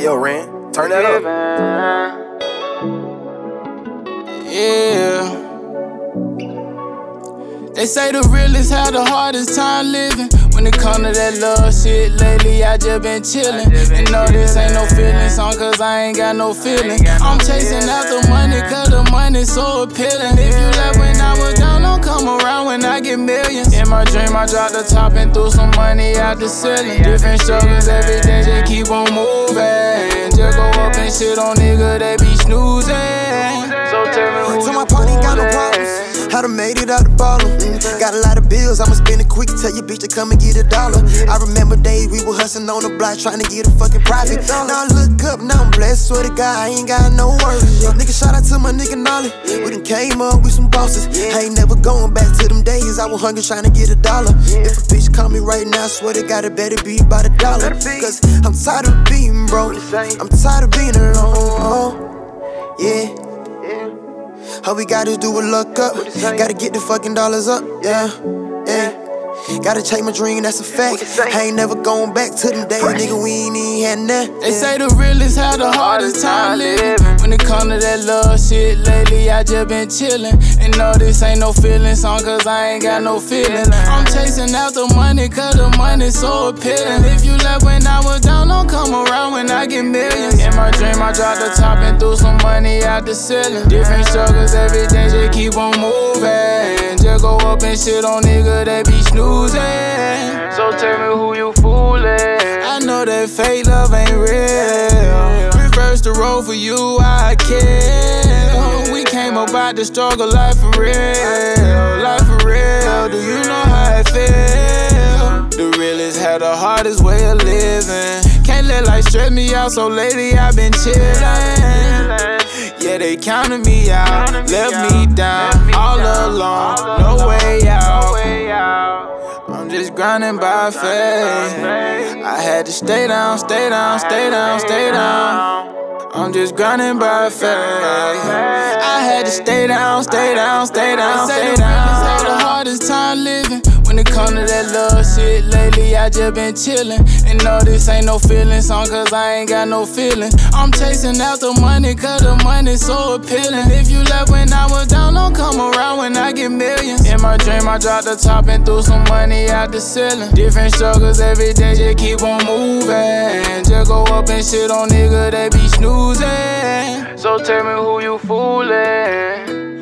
Hey yo, Ren, turn that up. Yeah. They say the realest had the hardest time living. When it come to that love shit, lately I just been chillin'. And no, this ain't no feeling song, cause I ain't got no feeling. I'm chasing after money, cause the money's so appealing. If you left when I was down, don't come around when I get millions. In my dream, I dropped the top and threw some money out the ceiling. Different struggles every day, just keep shit on nigga, they be snoozing. So tell me who So my party got no problems. I done made it out the bottom. Got a lot of bills, I'ma spend it quick. Tell your bitch to come and get a dollar. I remember days we were hustling on the block trying to get a fucking profit. Now I look up, now I'm blessed. Swear to God, I ain't got no worries. Nigga, shout out to my nigga Nolly. We done came up with some bosses. I ain't never going back to them days. I was hungry trying to get a dollar. If a bitch call me right now, swear to God, it better be by the dollar. Cause I'm tired of being broke. I'm tired of being alone. Yeah. All we gotta do is look up. Gotta get the fucking dollars up, yeah. yeah. Gotta chase my dream, that's a fact. I ain't never going back to them days, nigga. We ain't even had nothing. They say the realest had the hardest time living. When it come to that love shit, lately I just been chillin'. And no, this ain't no feeling song, cause I ain't got no feelings. I'm chasing after money, cause the money's so appealing. If you left when I was down, don't come around when I get millions. In my dream, I dropped the top and threw some money out the ceiling. Different struggles every day, just keep on moving. And shit on nigga, they be snoozing. So tell me who you fooling. I know that fake love ain't real. Reverse the role for you, I care. We came about the struggle, life for real. Life for real. Do you know how it feel? The realest had the hardest way of living. Can't let life stress me out, so lately I've been chillin'. Yeah, they counted me out, left me down, all alone, no way out. I'm just grinding by faith. I had to stay down, stay down, stay down, stay down. I'm just grinding by faith. I had to stay down, stay down, stay down, stay down. The hardest time living. Come to that love shit, lately I just been chillin'. And no, this ain't no feeling song, cause I ain't got no feeling. I'm chasing after money, cause the money's so appealing. If you left when I was down, don't come around when I get millions. In my dream, I dropped the top and threw some money out the ceiling. Different struggles every day, just keep on moving. Just go up and shit on nigga, they be snoozing. So tell me who you fooling.